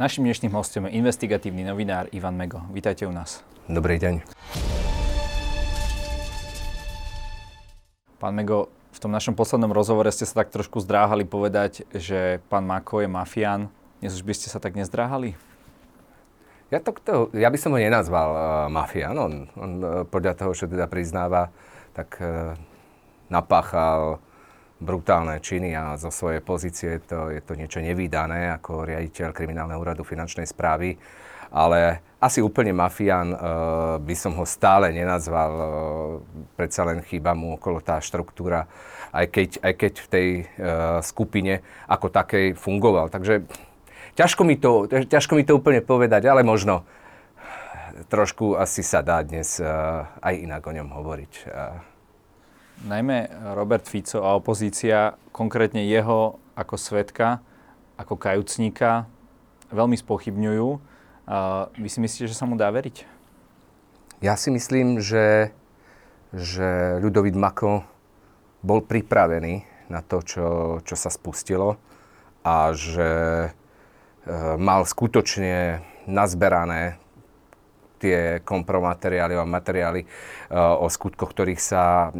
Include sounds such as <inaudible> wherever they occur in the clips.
Našim dnešným hostom je investigatívny novinár Ivan Mego. Vítajte u nás. Dobrý deň. Pán Mego, v tom našom poslednom rozhovore ste sa tak trošku zdráhali povedať, že pán Mako je mafián. Dnes už by ste sa tak nezdráhali? Ja, to, to, ja by som ho nenazval uh, mafián. On, on uh, podľa toho, čo teda priznáva, tak uh, napáchal brutálne činy a zo svojej pozície to, je to niečo nevýdané ako riaditeľ kriminálneho úradu finančnej správy. Ale asi úplne mafián uh, by som ho stále nenazval. Uh, predsa len chýba mu okolo tá štruktúra, aj keď, aj keď v tej uh, skupine ako takej fungoval. Takže ťažko mi, to, ťažko mi to úplne povedať, ale možno trošku asi sa dá dnes aj inak o ňom hovoriť. Najmä Robert Fico a opozícia, konkrétne jeho ako svetka, ako kajúcníka, veľmi spochybňujú. Vy si myslíte, že sa mu dá veriť? Ja si myslím, že, že Ľudovít Mako bol pripravený na to, čo, čo sa spustilo a že e, mal skutočne nazberané tie kompromateriály a materiály uh, o skutkoch, ktorých sa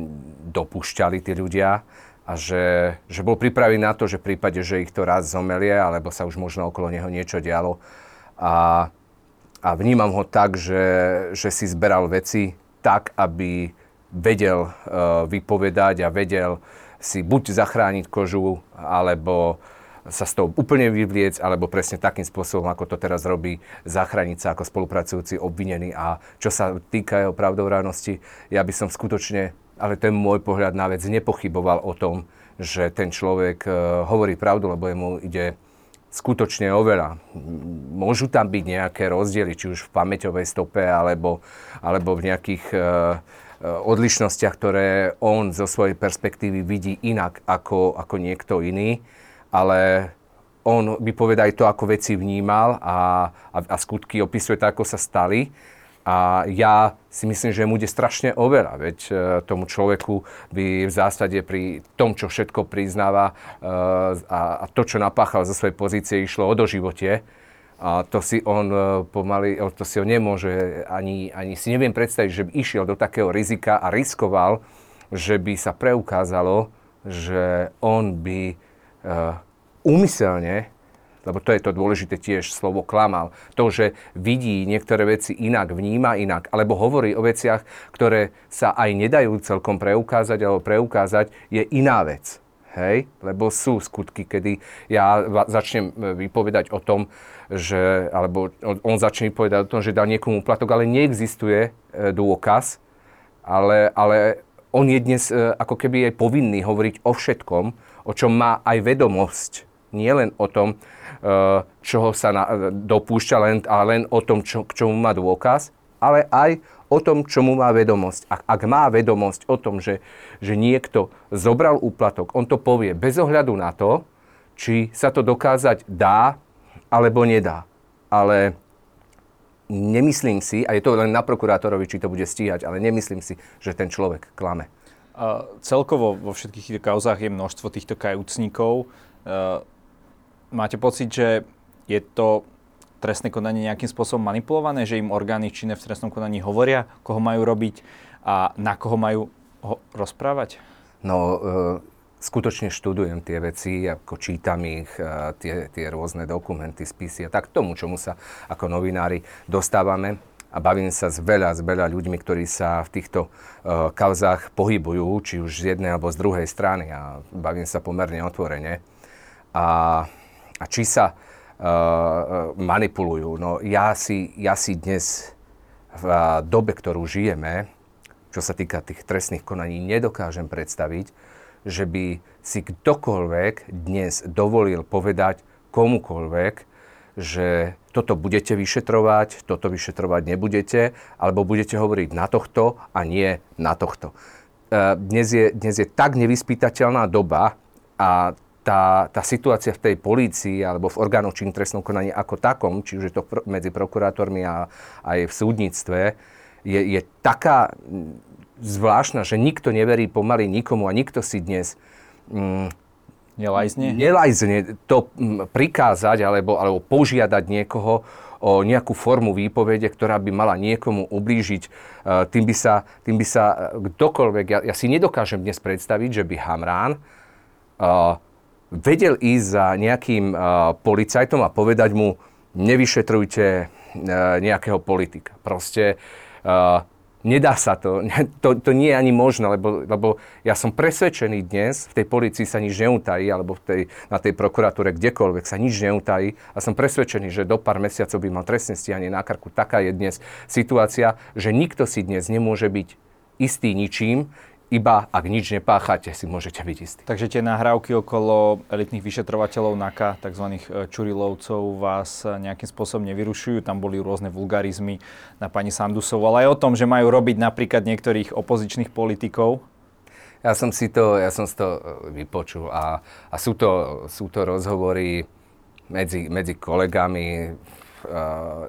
dopúšťali tí ľudia a že, že bol pripravený na to, že v prípade, že ich to raz zomelie, alebo sa už možno okolo neho niečo dialo. A, a vnímam ho tak, že, že si zberal veci tak, aby vedel uh, vypovedať a vedel si buď zachrániť kožu, alebo sa z toho úplne vyvliec, alebo presne takým spôsobom, ako to teraz robí, zachrániť sa ako spolupracujúci obvinený. A čo sa týka jeho pravdovránosti, ja by som skutočne, ale ten môj pohľad na vec, nepochyboval o tom, že ten človek uh, hovorí pravdu, lebo jemu ide skutočne oveľa. Môžu tam byť nejaké rozdiely, či už v pamäťovej stope, alebo, alebo v nejakých uh, odlišnostiach, ktoré on zo svojej perspektívy vidí inak ako, ako niekto iný ale on vypoveda aj to, ako veci vnímal a, a, a skutky opisuje tak, ako sa stali. A ja si myslím, že mu ide strašne oveľa, veď e, tomu človeku by v zásade pri tom, čo všetko priznáva e, a, a to, čo napáchal zo svojej pozície, išlo o doživotie. A to si on e, pomaly, to si on nemôže, ani, ani si neviem predstaviť, že by išiel do takého rizika a riskoval, že by sa preukázalo, že on by úmyselne, lebo to je to dôležité tiež, slovo klamal, to, že vidí niektoré veci inak, vníma inak, alebo hovorí o veciach, ktoré sa aj nedajú celkom preukázať alebo preukázať, je iná vec. Hej? Lebo sú skutky, kedy ja začnem e, vypovedať o tom, že, alebo on začne vypovedať o tom, že dá niekomu platok, ale neexistuje e, dôkaz, ale, ale on je dnes ako keby je povinný hovoriť o všetkom, o čom má aj vedomosť. Nie len o tom, e, čoho sa na, dopúšťa, len, a len o tom, čo, k čomu má dôkaz, ale aj o tom, čomu má vedomosť. Ak, ak má vedomosť o tom, že, že niekto zobral úplatok, on to povie bez ohľadu na to, či sa to dokázať dá alebo nedá. Ale nemyslím si, a je to len na prokurátorovi, či to bude stíhať, ale nemyslím si, že ten človek klame. Celkovo vo všetkých týchto kauzách je množstvo týchto kajúcníkov. Uh, máte pocit, že je to trestné konanie nejakým spôsobom manipulované, že im orgány činné v trestnom konaní hovoria, koho majú robiť a na koho majú ho rozprávať? No, uh skutočne študujem tie veci, ako čítam ich, tie, tie rôzne dokumenty, spisy a tak tomu, čomu sa ako novinári dostávame a bavím sa s veľa, s veľa ľuďmi, ktorí sa v týchto uh, kauzách pohybujú, či už z jednej alebo z druhej strany a bavím sa pomerne otvorene. A, a či sa uh, manipulujú, no ja si, ja si dnes v uh, dobe, ktorú žijeme, čo sa týka tých trestných konaní, nedokážem predstaviť, že by si ktokoľvek dnes dovolil povedať komukoľvek, že toto budete vyšetrovať, toto vyšetrovať nebudete, alebo budete hovoriť na tohto a nie na tohto. E, dnes je, dnes je tak nevyspytateľná doba a tá, tá situácia v tej polícii alebo v orgánoch čin trestnom konaní ako takom, či už je to medzi prokurátormi a aj v súdnictve, je, je taká zvláštna, že nikto neverí pomaly nikomu a nikto si dnes mm, Nelajzne? Nelajzne to prikázať alebo, alebo požiadať niekoho o nejakú formu výpovede, ktorá by mala niekomu ublížiť. Tým by sa, tým by sa kdokoľvek, ja, ja si nedokážem dnes predstaviť, že by Hamrán uh, vedel ísť za nejakým uh, policajtom a povedať mu, nevyšetrujte uh, nejakého politika. Proste uh, Nedá sa to. <laughs> to. To nie je ani možné, lebo, lebo ja som presvedčený dnes, v tej policii sa nič neutají, alebo v tej, na tej prokuratúre kdekoľvek sa nič neutají. A som presvedčený, že do pár mesiacov by mal trestné stíhanie na karku. Taká je dnes situácia, že nikto si dnes nemôže byť istý ničím, iba ak nič nepáchate, si môžete byť istí. Takže tie nahrávky okolo elitných vyšetrovateľov NAKA, tzv. E, čurilovcov, vás nejakým spôsobom nevyrušujú. Tam boli rôzne vulgarizmy na pani Sandusovú, ale aj o tom, že majú robiť napríklad niektorých opozičných politikov. Ja som si to, ja som si to e, vypočul a, a sú, to, sú to rozhovory medzi, medzi kolegami, uh,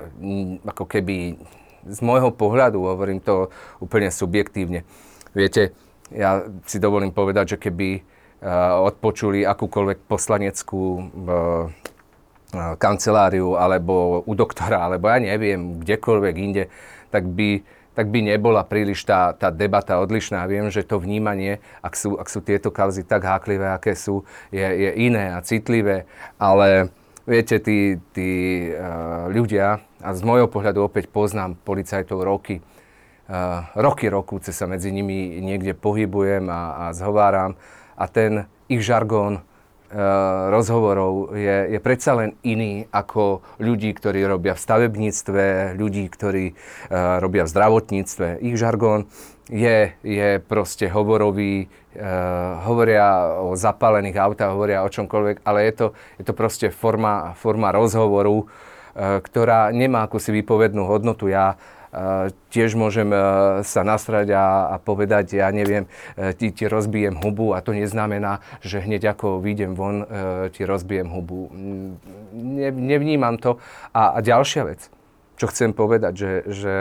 ako keby z môjho pohľadu, hovorím to úplne subjektívne. Viete, ja si dovolím povedať, že keby uh, odpočuli akúkoľvek poslaneckú uh, kanceláriu alebo u doktora, alebo ja neviem, kdekoľvek inde, tak by, tak by nebola príliš tá, tá debata odlišná. Viem, že to vnímanie, ak sú, ak sú tieto kauzy tak háklivé, aké sú, je, je iné a citlivé, ale viete, tí, tí ľudia, a z môjho pohľadu opäť poznám policajtov roky, roky, rokúce sa medzi nimi niekde pohybujem a, a zhováram a ten ich žargón uh, rozhovorov je, je predsa len iný ako ľudí, ktorí robia v stavebníctve, ľudí, ktorí uh, robia v zdravotníctve. Ich žargón je, je proste hovorový, uh, hovoria o zapálených autách, hovoria o čomkoľvek, ale je to, je to proste forma, forma rozhovoru, ktorá nemá akúsi výpovednú hodnotu. Ja tiež môžem e, sa nasrať a, a povedať, ja neviem, e, ti, ti rozbijem hubu a to neznamená, že hneď ako vyjdem von, ti rozbijem hubu. Ne, nevnímam to. A, a ďalšia vec, čo chcem povedať, že, že,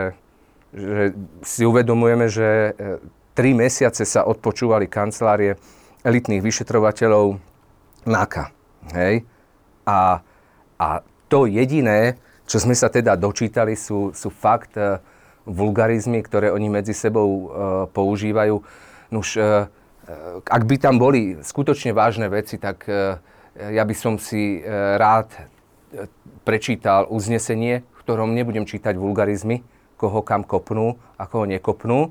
že si uvedomujeme, že tri mesiace sa odpočúvali kancelárie elitných vyšetrovateľov NAKA. Hej? A, a to jediné, čo sme sa teda dočítali, sú, sú fakt uh, vulgarizmy, ktoré oni medzi sebou uh, používajú. Nuž, uh, ak by tam boli skutočne vážne veci, tak ja by som si rád prečítal uznesenie, v ktorom nebudem čítať vulgarizmy, koho kam kopnú a koho nekopnú,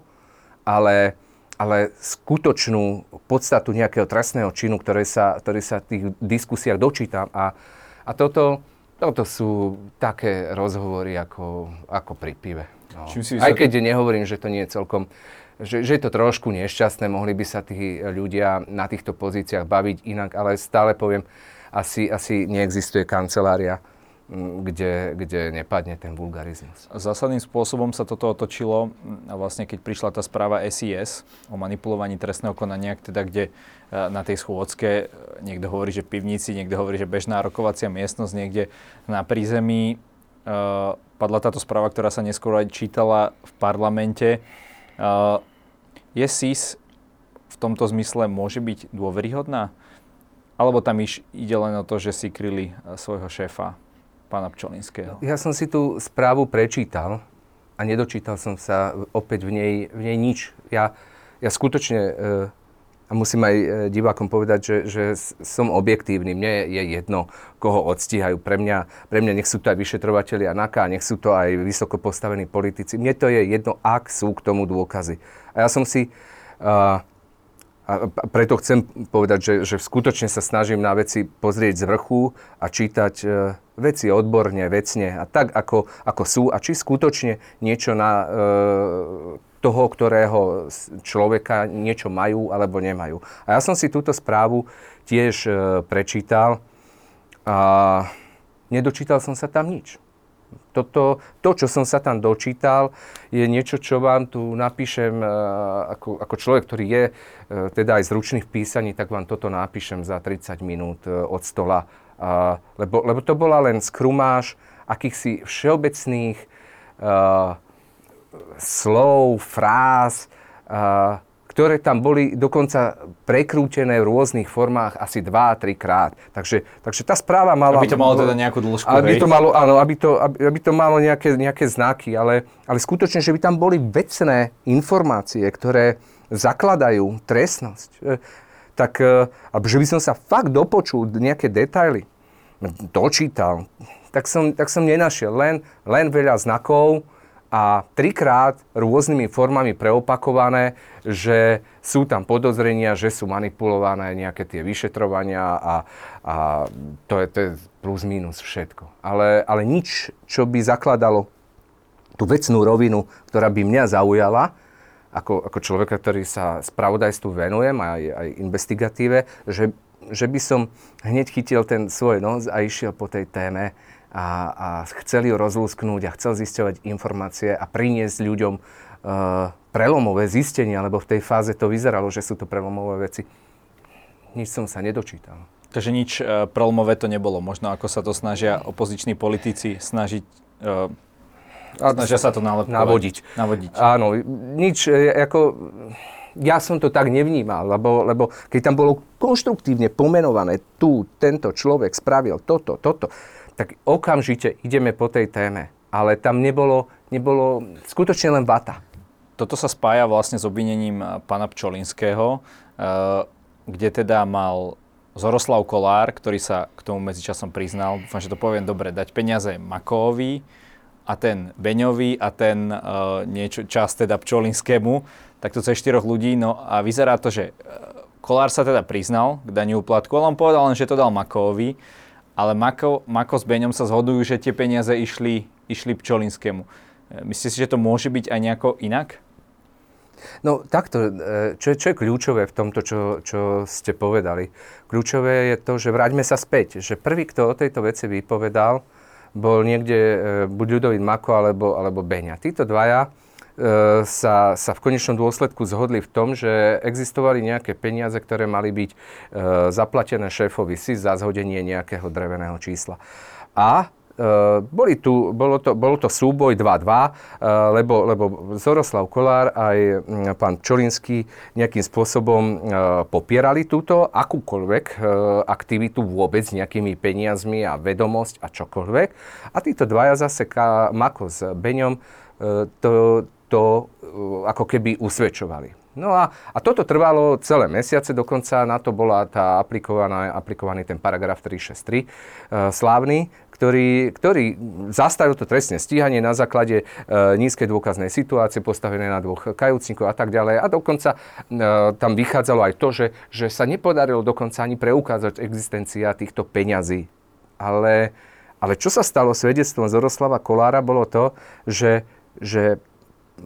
ale, ale skutočnú podstatu nejakého trestného činu, ktoré sa, ktoré sa v tých diskusiách dočítam. A, a toto, toto sú také rozhovory ako, ako pri pive. No. Si Aj keď nehovorím, že to nie je celkom, že, že je to trošku nešťastné, mohli by sa tí ľudia na týchto pozíciách baviť inak, ale stále poviem, asi, asi neexistuje kancelária, kde, kde nepadne ten vulgarizmus. Zásadným spôsobom sa toto otočilo, vlastne keď prišla tá správa SIS o manipulovaní trestného konania, teda kde e, na tej schôdzke e, niekto hovorí, že pivnici, niekto hovorí, že bežná rokovacia miestnosť niekde na prízemí. Uh, padla táto správa, ktorá sa neskôr aj čítala v parlamente. Uh, je SIS v tomto zmysle môže byť dôveryhodná? Alebo tam iš ide len o to, že si kryli svojho šéfa? Pána Pčolinského. Ja som si tú správu prečítal a nedočítal som sa opäť v nej, v nej nič. Ja, ja skutočne, e, a musím aj e, divákom povedať, že, že som objektívny. Mne je jedno, koho odstíhajú. Pre mňa, pre mňa nech sú to aj vyšetrovateľi a NAKA, nech sú to aj vysoko postavení politici. Mne to je jedno, ak sú k tomu dôkazy. A ja som si... Uh, a preto chcem povedať, že, že skutočne sa snažím na veci pozrieť z vrchu a čítať e, veci odborne, vecne a tak, ako, ako sú a či skutočne niečo na e, toho, ktorého človeka niečo majú alebo nemajú. A ja som si túto správu tiež e, prečítal a nedočítal som sa tam nič. Toto, to, čo som sa tam dočítal, je niečo, čo vám tu napíšem uh, ako, ako človek, ktorý je uh, teda aj zručný v písaní, tak vám toto napíšem za 30 minút uh, od stola. Lebo, lebo to bola len skrumáž akýchsi všeobecných uh, slov, fráz, uh, ktoré tam boli dokonca prekrútené v rôznych formách asi 2-3 krát. Takže, takže tá správa mala... Aby to malo teda nejakú dĺžku, aby hej? to malo, áno, aby to, aby, aby to malo nejaké, nejaké znaky, ale, ale skutočne, že by tam boli vecné informácie, ktoré zakladajú trestnosť, e, tak e, že by som sa fakt dopočul nejaké detaily, dočítal, tak som, tak som nenašiel. Len, len veľa znakov, a trikrát rôznymi formami preopakované, že sú tam podozrenia, že sú manipulované nejaké tie vyšetrovania a, a to, je, to je plus minus všetko. Ale, ale nič, čo by zakladalo tú vecnú rovinu, ktorá by mňa zaujala, ako, ako človeka, ktorý sa spravodajstvu venujem, aj, aj investigatíve, že, že by som hneď chytil ten svoj nos a išiel po tej téme a, a chceli ju rozlúsknúť a chcel zisťovať informácie a priniesť ľuďom e, prelomové zistenia, lebo v tej fáze to vyzeralo, že sú to prelomové veci. Nič som sa nedočítal. Takže nič e, prelomové to nebolo. Možno ako sa to snažia opoziční politici snažiť e, snažia sa to nalepkovať. Navodiť. Navodiť. Áno, nič, e, ako, ja som to tak nevnímal, lebo, lebo keď tam bolo konštruktívne pomenované, tu tento človek spravil toto, toto, tak okamžite ideme po tej téme. Ale tam nebolo, nebolo skutočne len vata. Toto sa spája vlastne s obvinením eh, pána Pčolinského, eh, kde teda mal Zoroslav Kolár, ktorý sa k tomu medzičasom priznal, dúfam, že to poviem dobre, dať peniaze Makovi a ten Beňovi a ten uh, niečo, čas teda Pčolinskému, tak to cez štyroch ľudí. No a vyzerá to, že Kolár sa teda priznal k daniu úplatku, ale on povedal len, že to dal Makovi ale Mako, Mako s Beňom sa zhodujú, že tie peniaze išli, išli Pčolinskému. E, myslíte si, že to môže byť aj nejako inak? No takto, e, čo, čo je kľúčové v tomto, čo, čo ste povedali? Kľúčové je to, že vráťme sa späť, že prvý, kto o tejto veci vypovedal, bol niekde e, buď Ľudovít Mako alebo, alebo Beňa. Títo dvaja sa, sa v konečnom dôsledku zhodli v tom, že existovali nejaké peniaze, ktoré mali byť e, zaplatené šéfovi si za zhodenie nejakého dreveného čísla. A Uh, boli tu, bolo, to, bolo to súboj 2-2, uh, lebo, lebo Zoroslav Kolár aj pán Čolinský nejakým spôsobom popierali túto akúkoľvek aktivitu vôbec nejakými peniazmi a vedomosť a čokoľvek. A títo dvaja zase, Mako s Beňom, to, to uh, ako keby usvedčovali. No a, a toto trvalo celé mesiace, dokonca na to bola tá aplikovaná, aplikovaný ten paragraf 363 uh, slávny, ktorý, ktorý zastavil to trestné stíhanie na základe uh, nízkej dôkaznej situácie postavené na dvoch kajúcnikov a tak ďalej. A dokonca uh, tam vychádzalo aj to, že, že sa nepodarilo dokonca ani preukázať existencia týchto peňazí. Ale, ale čo sa stalo svedectvom Zoroslava Kolára bolo to, že, že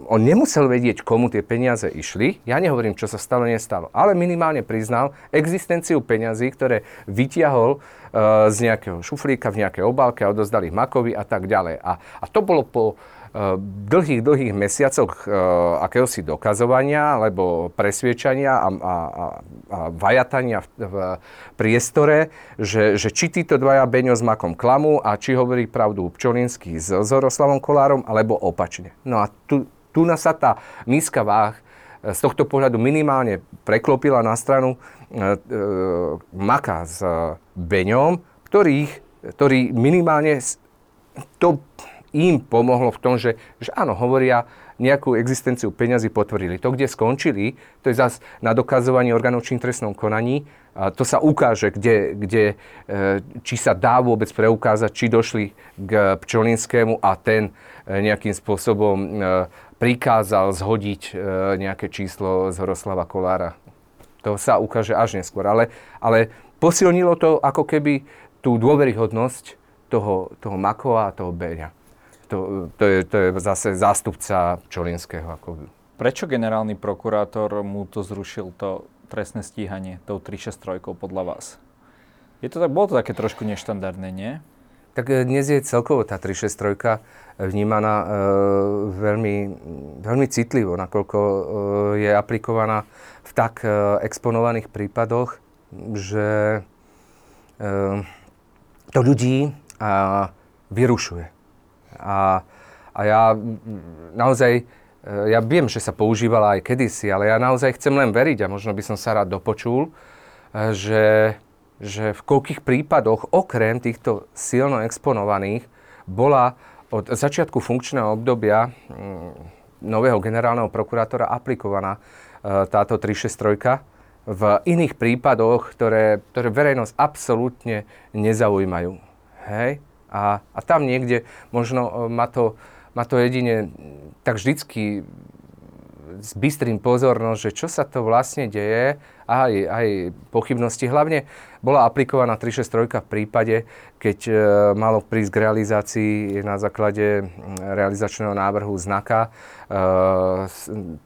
on nemusel vedieť, komu tie peniaze išli. Ja nehovorím, čo sa stalo, nestalo. Ale minimálne priznal existenciu peňazí, ktoré vytiahol uh, z nejakého šuflíka v nejakej obálke a odozdali Makovi a tak ďalej. A, a to bolo po uh, dlhých, dlhých mesiacoch uh, akéhosi dokazovania alebo presviečania a, a, a, vajatania v, v priestore, že, že či títo dvaja Beňo s Makom klamu a či hovorí pravdu Pčolinský s Zoroslavom Kolárom, alebo opačne. No a tu, tu sa tá nízka váh e, z tohto pohľadu minimálne preklopila na stranu e, e, Maka s e, Beňom, ktorých, ktorí minimálne to im pomohlo v tom, že, že áno, hovoria, nejakú existenciu peňazí potvrdili. To, kde skončili, to je zase na dokazovanie orgánov čím trestnom konaní. A to sa ukáže, kde, kde, či sa dá vôbec preukázať, či došli k Pčolinskému a ten nejakým spôsobom prikázal zhodiť e, nejaké číslo z Horoslava Kolára. To sa ukáže až neskôr. Ale, ale posilnilo to ako keby tú dôveryhodnosť toho, toho Makova a toho Beňa. To, to, je, to je zase zástupca Čolinského. Ako... Prečo generálny prokurátor mu to zrušil, to trestné stíhanie, tou 363 podľa vás? Je to tak, bolo to také trošku neštandardné, nie? Tak e, dnes je celkovo tá 363 vnímaná e, veľmi, veľmi citlivo, nakoľko e, je aplikovaná v tak e, exponovaných prípadoch, že to ľudí vyrušuje. A, a ja naozaj ja viem, že sa používala aj kedysi, ale ja naozaj chcem len veriť a možno by som sa rád dopočul, že, že v koľkých prípadoch okrem týchto silno exponovaných bola od začiatku funkčného obdobia mm, nového generálneho prokurátora aplikovaná táto 363 v iných prípadoch, ktoré, ktoré verejnosť absolútne nezaujímajú. Hej? A, a tam niekde možno ma to, ma to jedine tak vždycky s bystrým pozornosť, že čo sa to vlastne deje, aj, aj pochybnosti. Hlavne bola aplikovaná 363 v prípade, keď e, malo prísť k realizácii na základe realizačného návrhu znaka e,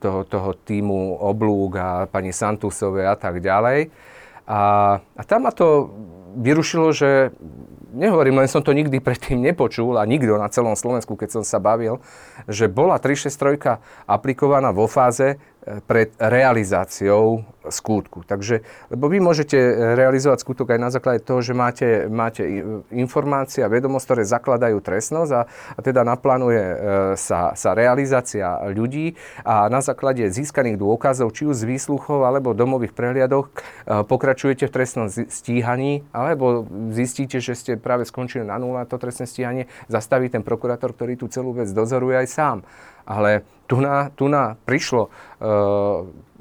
toho, toho týmu Oblúk a pani Santusovej a tak ďalej. A, a tam ma to vyrušilo, že nehovorím, len som to nikdy predtým nepočul a nikto na celom Slovensku, keď som sa bavil, že bola 363 aplikovaná vo fáze, pred realizáciou skutku. Takže, lebo vy môžete realizovať skutok aj na základe toho, že máte, máte informácie a vedomosť, ktoré zakladajú trestnosť a, a teda naplánuje e, sa, sa realizácia ľudí a na základe získaných dôkazov, či už z výsluchov alebo domových prehliadoch, e, pokračujete v trestnom stíhaní alebo zistíte, že ste práve skončili na nula to trestné stíhanie, zastaví ten prokurátor, ktorý tú celú vec dozoruje aj sám. Ale tu na, tu na prišlo, e,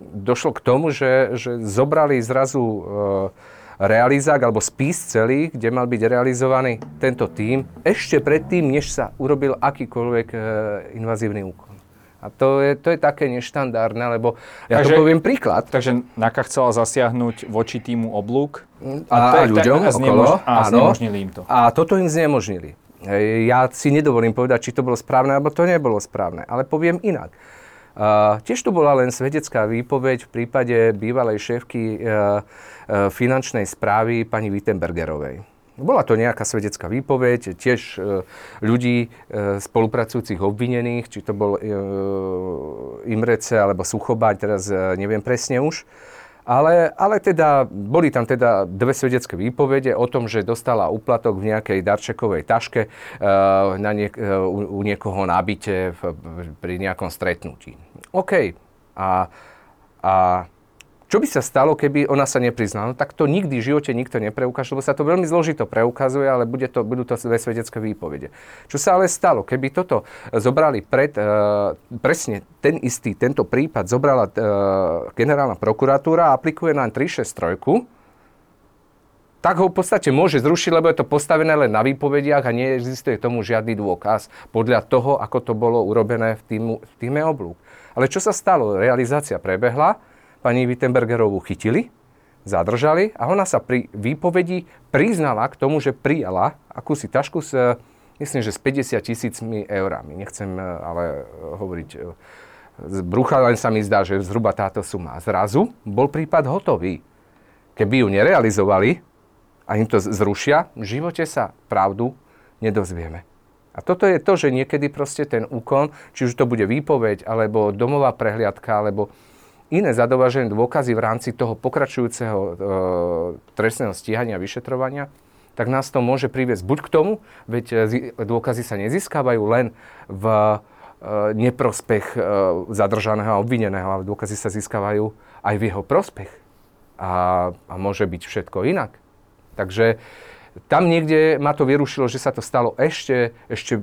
došlo k tomu, že, že zobrali zrazu e, realizák alebo spis celý, kde mal byť realizovaný tento tým, ešte predtým, než sa urobil akýkoľvek e, invazívny úkon. A to je, to je také neštandardné, lebo ja takže, to poviem príklad. Takže NAKA chcela zasiahnuť voči týmu oblúk a, a, a ľuďom a, okolo. A znemožnili im to. A toto im znemožnili. Ja si nedovolím povedať, či to bolo správne, alebo to nebolo správne, ale poviem inak. Uh, tiež tu bola len svedecká výpoveď v prípade bývalej šéfky uh, uh, finančnej správy pani Wittenbergerovej. Bola to nejaká svedecká výpoveď, tiež ľudí spolupracujúcich obvinených, či to bol Imrece alebo Suchobaň, teraz neviem presne už. Ale, ale teda, boli tam teda dve svedecké výpovede o tom, že dostala úplatok v nejakej darčekovej taške uh, na niek- uh, u, u niekoho nábite v, pri nejakom stretnutí. OK. A, a čo by sa stalo, keby ona sa nepriznala? No tak to nikdy v živote nikto nepreukáže, lebo sa to veľmi zložito preukazuje, ale bude to, budú to dve svedecké výpovede. Čo sa ale stalo, keby toto zobrali pred, e, presne ten istý, tento prípad zobrala e, generálna prokuratúra a aplikuje na 363, tak ho v podstate môže zrušiť, lebo je to postavené len na výpovediach a neexistuje tomu žiadny dôkaz podľa toho, ako to bolo urobené v, týmu, v týme oblúk. Ale čo sa stalo? Realizácia prebehla, pani Wittenbergerovú chytili, zadržali a ona sa pri výpovedi priznala k tomu, že prijala akúsi tašku s, myslím, že s 50 tisícmi eurami. Nechcem eh, ale eh, hovoriť eh, z brucha, len sa mi zdá, že zhruba táto suma. Zrazu bol prípad hotový. Keby ju nerealizovali a im to zrušia, v živote sa pravdu nedozvieme. A toto je to, že niekedy proste ten úkon, či už to bude výpoveď, alebo domová prehliadka, alebo iné zadovažené dôkazy v rámci toho pokračujúceho e, trestného stíhania a vyšetrovania, tak nás to môže priviesť buď k tomu, veď e, dôkazy sa nezískavajú len v e, neprospech e, zadržaného a obvineného, ale dôkazy sa získavajú aj v jeho prospech. A, a môže byť všetko inak. Takže tam niekde ma to vyrušilo, že sa to stalo ešte, ešte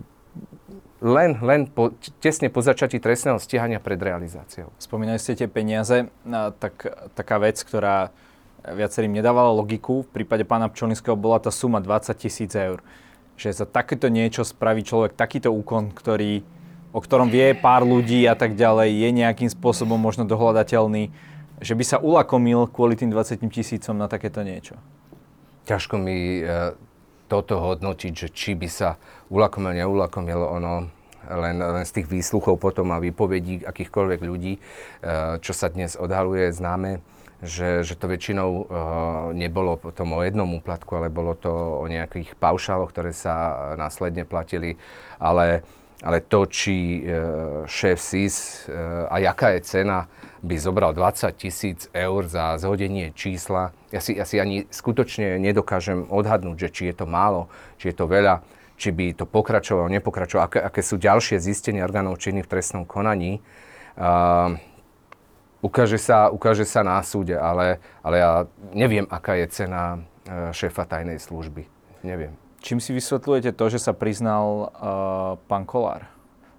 len, len po, tesne po začatí trestného stíhania pred realizáciou. Spomínali ste tie peniaze, tak, taká vec, ktorá viacerým nedávala logiku, v prípade pána Pčolinského bola tá suma 20 tisíc eur. Že za takéto niečo spraví človek takýto úkon, ktorý, o ktorom vie pár ľudí a tak ďalej, je nejakým spôsobom možno dohľadateľný, že by sa ulakomil kvôli tým 20 tisícom na takéto niečo. Ťažko mi e, toto hodnotiť, že či by sa ulakomil, neulakomil ono len, len z tých výsluchov potom a výpovedí akýchkoľvek ľudí, e, čo sa dnes odhaluje, známe, že, že to väčšinou uh, nebolo potom o jednom úplatku, ale bolo to o nejakých paušáloch, ktoré sa následne platili. Ale, ale to, či uh, šéf SIS a jaká je cena, by zobral 20 tisíc eur za zhodenie čísla, ja si, ja si ani skutočne nedokážem odhadnúť, že či je to málo, či je to veľa či by to pokračovalo, nepokračovalo, aké, aké sú ďalšie zistenia orgánov činných v trestnom konaní. Uh, ukáže, sa, ukáže sa na súde, ale, ale ja neviem, aká je cena uh, šéfa tajnej služby. Neviem. Čím si vysvetľujete to, že sa priznal uh, pán Kolár?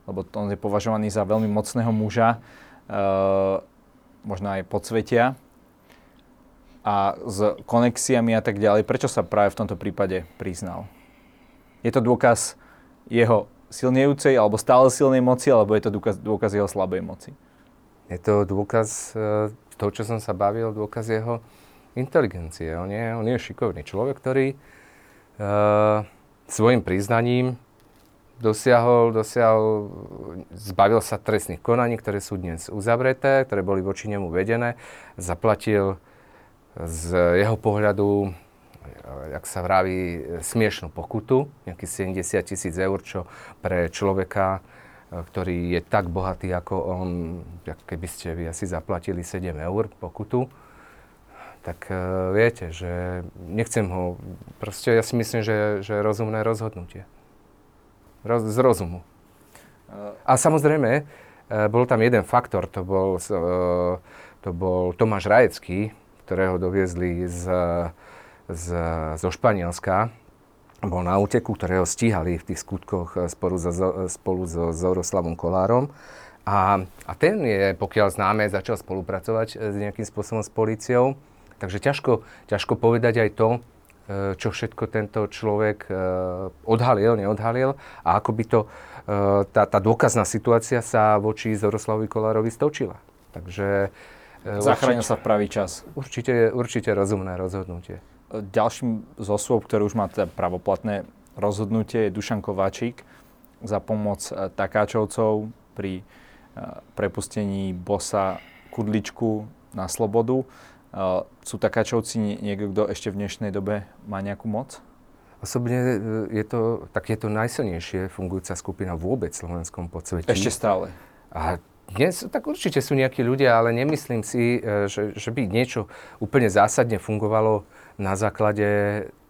Lebo on je považovaný za veľmi mocného muža, uh, možno aj podsvetia a s konexiami a tak ďalej. Prečo sa práve v tomto prípade priznal? Je to dôkaz jeho silnejúcej alebo stále silnej moci, alebo je to dôkaz, dôkaz jeho slabej moci? Je to dôkaz uh, toho, čo som sa bavil, dôkaz jeho inteligencie. On je, on je šikovný človek, ktorý uh, svojim priznaním dosiahol, dosiahol, zbavil sa trestných konaní, ktoré sú dnes uzavreté, ktoré boli voči nemu vedené, zaplatil z jeho pohľadu, jak sa vraví, smiešnú pokutu, nejakých 70 tisíc eur, čo pre človeka, e, ktorý je tak bohatý ako on, keby ste vy asi zaplatili 7 eur pokutu, tak uh, viete, že nechcem ho, proste ja si myslím, že, že rozumné rozhodnutie. Roz, z rozumu. A samozrejme, bol tam jeden faktor, to bol, to bol Tomáš Rajecký, ktorého doviezli z, z, zo Španielska. Bol na úteku, ktorého stíhali v tých skutkoch eh, spolu so, spolu so Zoroslavom Kolárom. A, a ten je, pokiaľ známe, začal spolupracovať eh, s nejakým spôsobom s policiou. Takže ťažko, ťažko povedať aj to, eh, čo všetko tento človek odhalil, neodhalil a ako by to, tá, tá dôkazná situácia sa voči Zoroslavovi Kolárovi stočila. Takže Zachránil sa v pravý čas. Určite, určite rozumné rozhodnutie. Ďalším z osôb, ktorý už má teda pravoplatné rozhodnutie, je Dušan Kováčik za pomoc e, takáčovcov pri e, prepustení bosa Kudličku na slobodu. Sú takáčovci niekto, kto ešte v dnešnej dobe má nejakú moc? Osobne je to, tak je to najsilnejšie fungujúca skupina vôbec v slovenskom podsvetí. Ešte stále. A dnes tak určite sú nejakí ľudia, ale nemyslím si, e, že, že by niečo úplne zásadne fungovalo na základe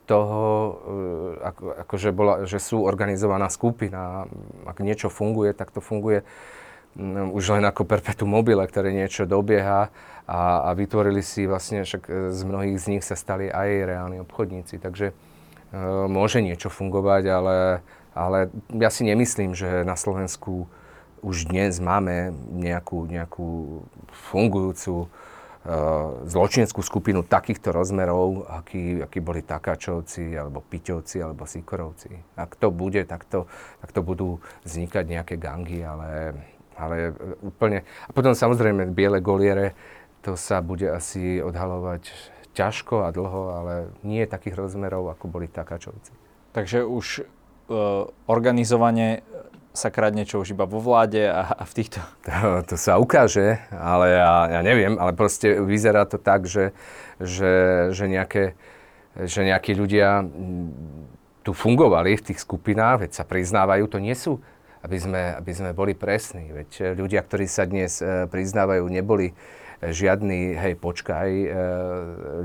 toho, e, ako, ako že, bola, že sú organizovaná skupina. Ak niečo funguje, tak to funguje už len ako perpetuum mobile, ktoré niečo dobieha a, a vytvorili si vlastne, však e, z mnohých z nich sa stali aj reálni obchodníci. Takže e, môže niečo fungovať, ale, ale ja si nemyslím, že na Slovensku už dnes máme nejakú, nejakú fungujúcu zločineckú skupinu takýchto rozmerov, akí, akí boli Takáčovci, alebo Piťovci, alebo Sikorovci. Ak to bude, tak to, tak to budú vznikať nejaké gangy, ale, ale úplne... A potom samozrejme biele goliere, to sa bude asi odhalovať ťažko a dlho, ale nie takých rozmerov, ako boli Takáčovci. Takže už uh, organizovanie sa kradne čo už iba vo vláde a, a v týchto... To, to sa ukáže, ale ja, ja neviem, ale proste vyzerá to tak, že, že, že, nejaké, že nejakí ľudia tu fungovali v tých skupinách, veď sa priznávajú, to nie sú, aby sme, aby sme boli presní, veď ľudia, ktorí sa dnes e, priznávajú, neboli žiadny, hej, počkaj, e,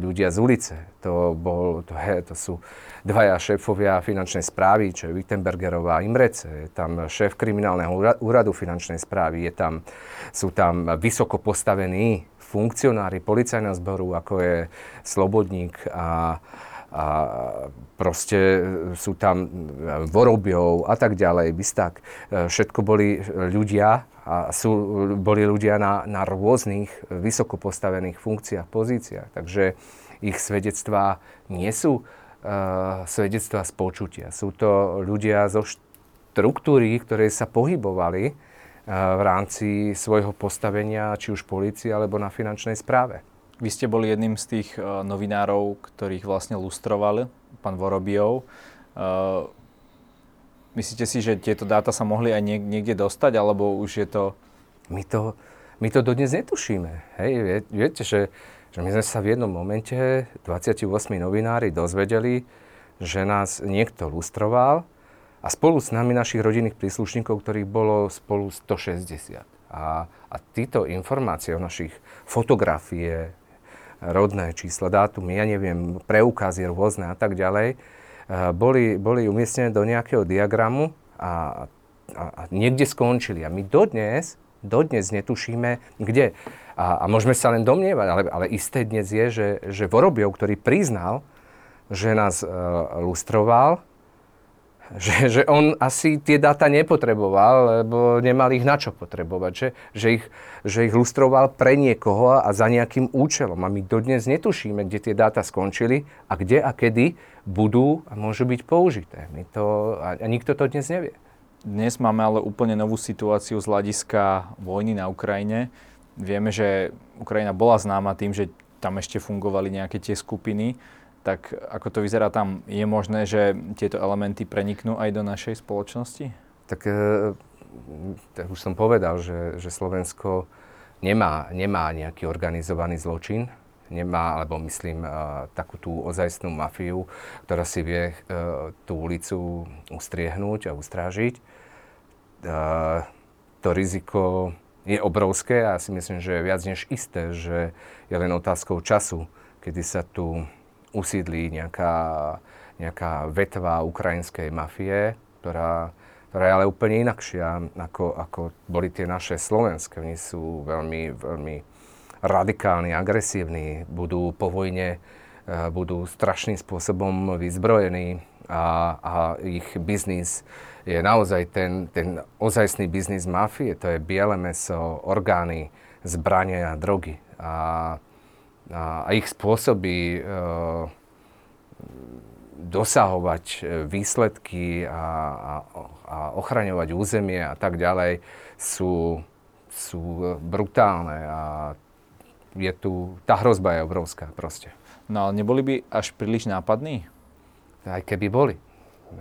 ľudia z ulice. To, bol, to, hej, to sú dvaja šéfovia finančnej správy, čo je Wittenbergerová Imrece. Je tam šéf kriminálneho úradu finančnej správy, je tam, sú tam vysoko postavení funkcionári policajného zboru, ako je Slobodník a, a proste sú tam Vorobiov a tak ďalej, Bistak. Všetko boli ľudia, a sú, boli ľudia na, na rôznych vysoko postavených funkciách, pozíciách. Takže ich svedectvá nie sú uh, svedectvá z počutia. Sú to ľudia zo štruktúry, ktoré sa pohybovali uh, v rámci svojho postavenia, či už polícii, alebo na finančnej správe. Vy ste boli jedným z tých uh, novinárov, ktorých vlastne lustroval pán Vorobijov. Uh, Myslíte si, že tieto dáta sa mohli aj niekde dostať, alebo už je to... My to, my to dodnes netušíme. Hej, vie, viete, že, že my sme sa v jednom momente, 28 novinári, dozvedeli, že nás niekto lustroval a spolu s nami našich rodinných príslušníkov, ktorých bolo spolu 160. A, a títo informácie o našich fotografie, rodné čísla, dátumy, ja neviem, preukazy rôzne a tak ďalej, boli, boli umiestnené do nejakého diagramu a, a, a niekde skončili. A my dodnes, dodnes netušíme, kde. A, a môžeme sa len domnievať, ale, ale isté dnes je, že, že Vorobiov, ktorý priznal, že nás uh, lustroval, že, že on asi tie dáta nepotreboval, lebo nemal ich na čo potrebovať, že, že, ich, že ich lustroval pre niekoho a za nejakým účelom. A my dodnes netušíme, kde tie dáta skončili a kde a kedy budú a môžu byť použité. My to, a, a nikto to dnes nevie. Dnes máme ale úplne novú situáciu z hľadiska vojny na Ukrajine. Vieme, že Ukrajina bola známa tým, že tam ešte fungovali nejaké tie skupiny tak ako to vyzerá tam, je možné, že tieto elementy preniknú aj do našej spoločnosti? Tak, e, tak už som povedal, že, že Slovensko nemá, nemá nejaký organizovaný zločin, nemá, alebo myslím, uh, takú tú ozajstnú mafiu, ktorá si vie uh, tú ulicu ustriehnúť a ustrážiť. Uh, to riziko je obrovské a si myslím, že je viac než isté, že je len otázkou času, kedy sa tu usídli nejaká, nejaká vetva ukrajinskej mafie, ktorá, ktorá je ale úplne inakšia, ako, ako boli tie naše slovenské. Oni sú veľmi, veľmi radikálni, agresívni, budú po vojne, eh, budú strašným spôsobom vyzbrojení a, a ich biznis je naozaj ten, ten ozajstný biznis mafie, to je biele meso, orgány, zbrania a drogy. A a, a ich spôsoby e, dosahovať e, výsledky a, a, a ochraňovať územie a tak ďalej sú, sú brutálne a je tu, tá hrozba je obrovská proste. No ale neboli by až príliš nápadní? Aj keby boli.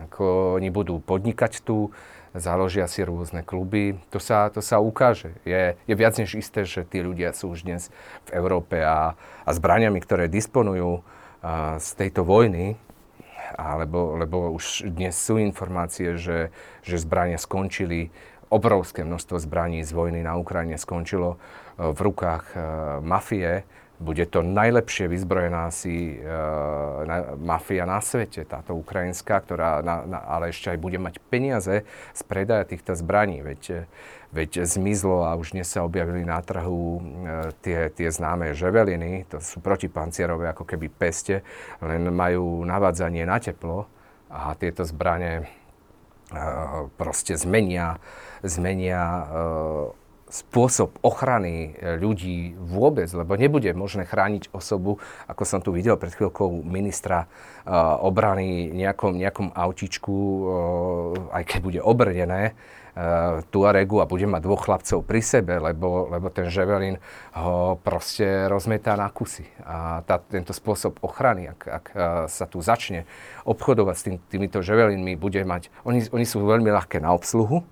Ako oni budú podnikať tu, založia si rôzne kluby. To sa, to sa ukáže. Je, je viac než isté, že tí ľudia sú už dnes v Európe a, a zbraniami, ktoré disponujú a, z tejto vojny, alebo, lebo už dnes sú informácie, že, že zbrania skončili, obrovské množstvo zbraní z vojny na Ukrajine skončilo v rukách mafie, bude to najlepšie vyzbrojená asi e, na, mafia na svete, táto ukrajinská, ktorá na, na, ale ešte aj bude mať peniaze z predaja týchto zbraní. Veď, veď zmizlo a už dnes sa objavili na trhu e, tie, tie známe ževeliny, to sú protipancierové ako keby peste, len majú navádzanie na teplo a tieto zbranie e, proste zmenia, zmenia e, spôsob ochrany e, ľudí vôbec, lebo nebude možné chrániť osobu, ako som tu videl pred chvíľkou ministra uh, obrany nejakom, nejakom autičku, aj keď bude obrnené, Tuaregu a bude mať dvoch chlapcov pri sebe, lebo, lebo ten ževelin ho proste rozmetá na kusy. A tá, tento spôsob ochrany, ak, ak sa tu začne obchodovať s tým, týmito ževelinmi, bude mať, oni, oni sú veľmi ľahké na obsluhu,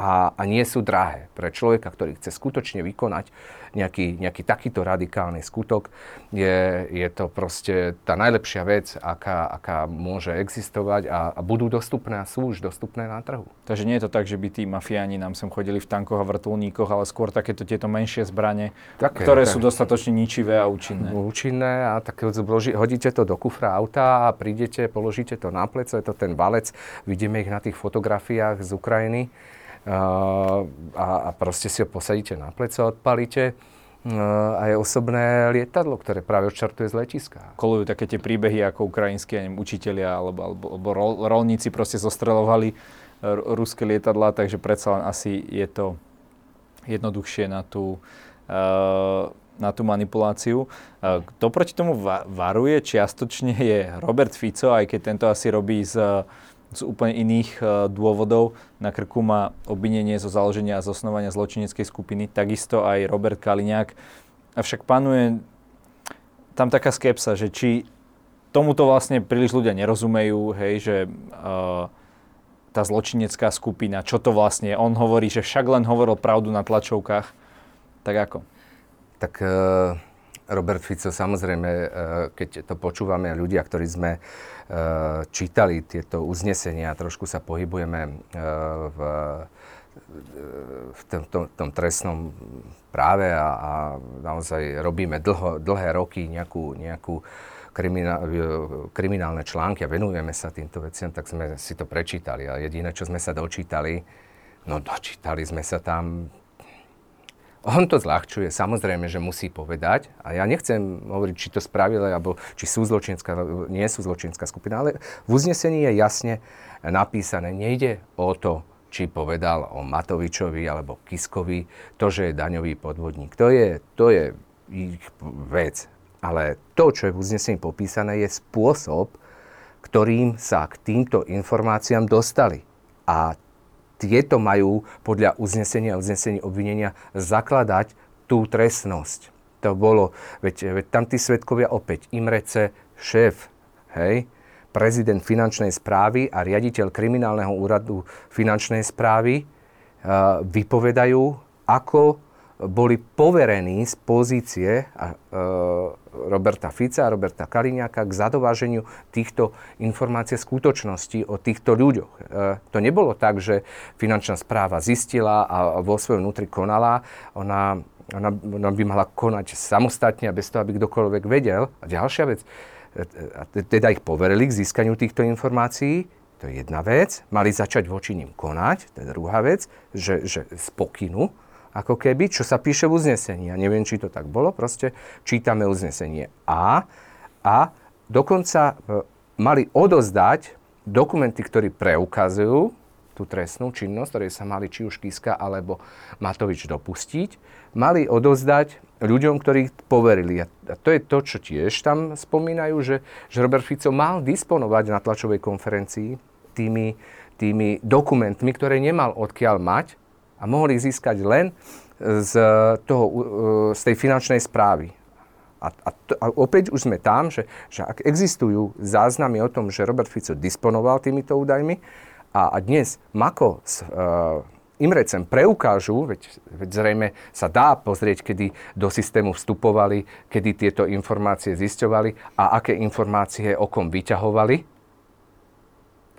a, a nie sú drahé. Pre človeka, ktorý chce skutočne vykonať nejaký, nejaký takýto radikálny skutok, je, je to proste tá najlepšia vec, aká, aká môže existovať a, a budú dostupné a sú už dostupné na trhu. Takže nie je to tak, že by tí mafiáni nám sem chodili v tankoch a vrtulníkoch, ale skôr takéto tieto menšie zbranie, Také, ktoré tak. sú dostatočne ničivé a účinné. Účinné a tak hodíte to do kufra auta a prídete, položíte to na pleco, je to ten valec, vidíme ich na tých fotografiách z Ukrajiny a, a proste si ho posadíte na pleco, odpalíte a je osobné lietadlo, ktoré práve odčartuje z letiska. Kolujú také tie príbehy, ako ukrajinskí neviem, učitelia alebo, alebo, alebo rolníci proste zostrelovali ruské lietadla, takže predsa len asi je to jednoduchšie na tú, na tú manipuláciu. Kto proti tomu varuje čiastočne je Robert Fico, aj keď tento asi robí z z úplne iných uh, dôvodov. Na krku má obvinenie zo založenia a zosnovania zločineckej skupiny, takisto aj Robert Kaliňák. Avšak panuje tam taká skepsa, že či tomuto vlastne príliš ľudia nerozumejú, hej, že uh, tá zločinecká skupina, čo to vlastne je. On hovorí, že však len hovoril pravdu na tlačovkách. Tak ako? Tak uh, Robert Fico, samozrejme, uh, keď to počúvame, ľudia, ktorí sme Eh, čítali tieto uznesenia, trošku sa pohybujeme eh, v, v tom, tom, tom trestnom práve a, a naozaj robíme dlho, dlhé roky nejakú, nejakú kriminálne články a venujeme sa týmto veciam, tak sme si to prečítali. A jediné, čo sme sa dočítali, no dočítali sme sa tam on to zľahčuje, samozrejme, že musí povedať. A ja nechcem hovoriť, či to spravili, alebo či sú zločinská, nie sú zločinská skupina, ale v uznesení je jasne napísané, nejde o to, či povedal o Matovičovi alebo Kiskovi, to, že je daňový podvodník. To je, to je ich vec. Ale to, čo je v uznesení popísané, je spôsob, ktorým sa k týmto informáciám dostali. A tieto majú podľa uznesenia a uznesení obvinenia zakladať tú trestnosť. To bolo, veď, veď tam tí svetkovia opäť, Imrece, šéf, hej, prezident finančnej správy a riaditeľ kriminálneho úradu finančnej správy uh, vypovedajú, ako boli poverení z pozície uh, Roberta Fica a Roberta Kaliňáka k zadováženiu týchto informácií skutočnosti o týchto ľuďoch. E, to nebolo tak, že finančná správa zistila a vo svojom vnútri konala. Ona, ona, ona by mala konať samostatne a bez toho, aby kdokoľvek vedel. A ďalšia vec, e, teda ich poverili k získaniu týchto informácií, to je jedna vec. Mali začať voči ním konať, to je druhá vec, že, že z pokynu ako keby, čo sa píše v uznesení. Ja neviem, či to tak bolo, proste čítame uznesenie A a dokonca e, mali odozdať dokumenty, ktorí preukazujú tú trestnú činnosť, ktorej sa mali či už Kiska alebo Matovič dopustiť, mali odozdať ľuďom, ktorí poverili. A to je to, čo tiež tam spomínajú, že, že Robert Fico mal disponovať na tlačovej konferencii tými, tými dokumentmi, ktoré nemal odkiaľ mať, a mohli získať len z, toho, z tej finančnej správy. A, a, to, a opäť už sme tam, že, že ak existujú záznamy o tom, že Robert Fico disponoval týmito údajmi a, a dnes Mako s uh, Imrecem preukážu, veď, veď zrejme sa dá pozrieť, kedy do systému vstupovali, kedy tieto informácie zisťovali a aké informácie o kom vyťahovali,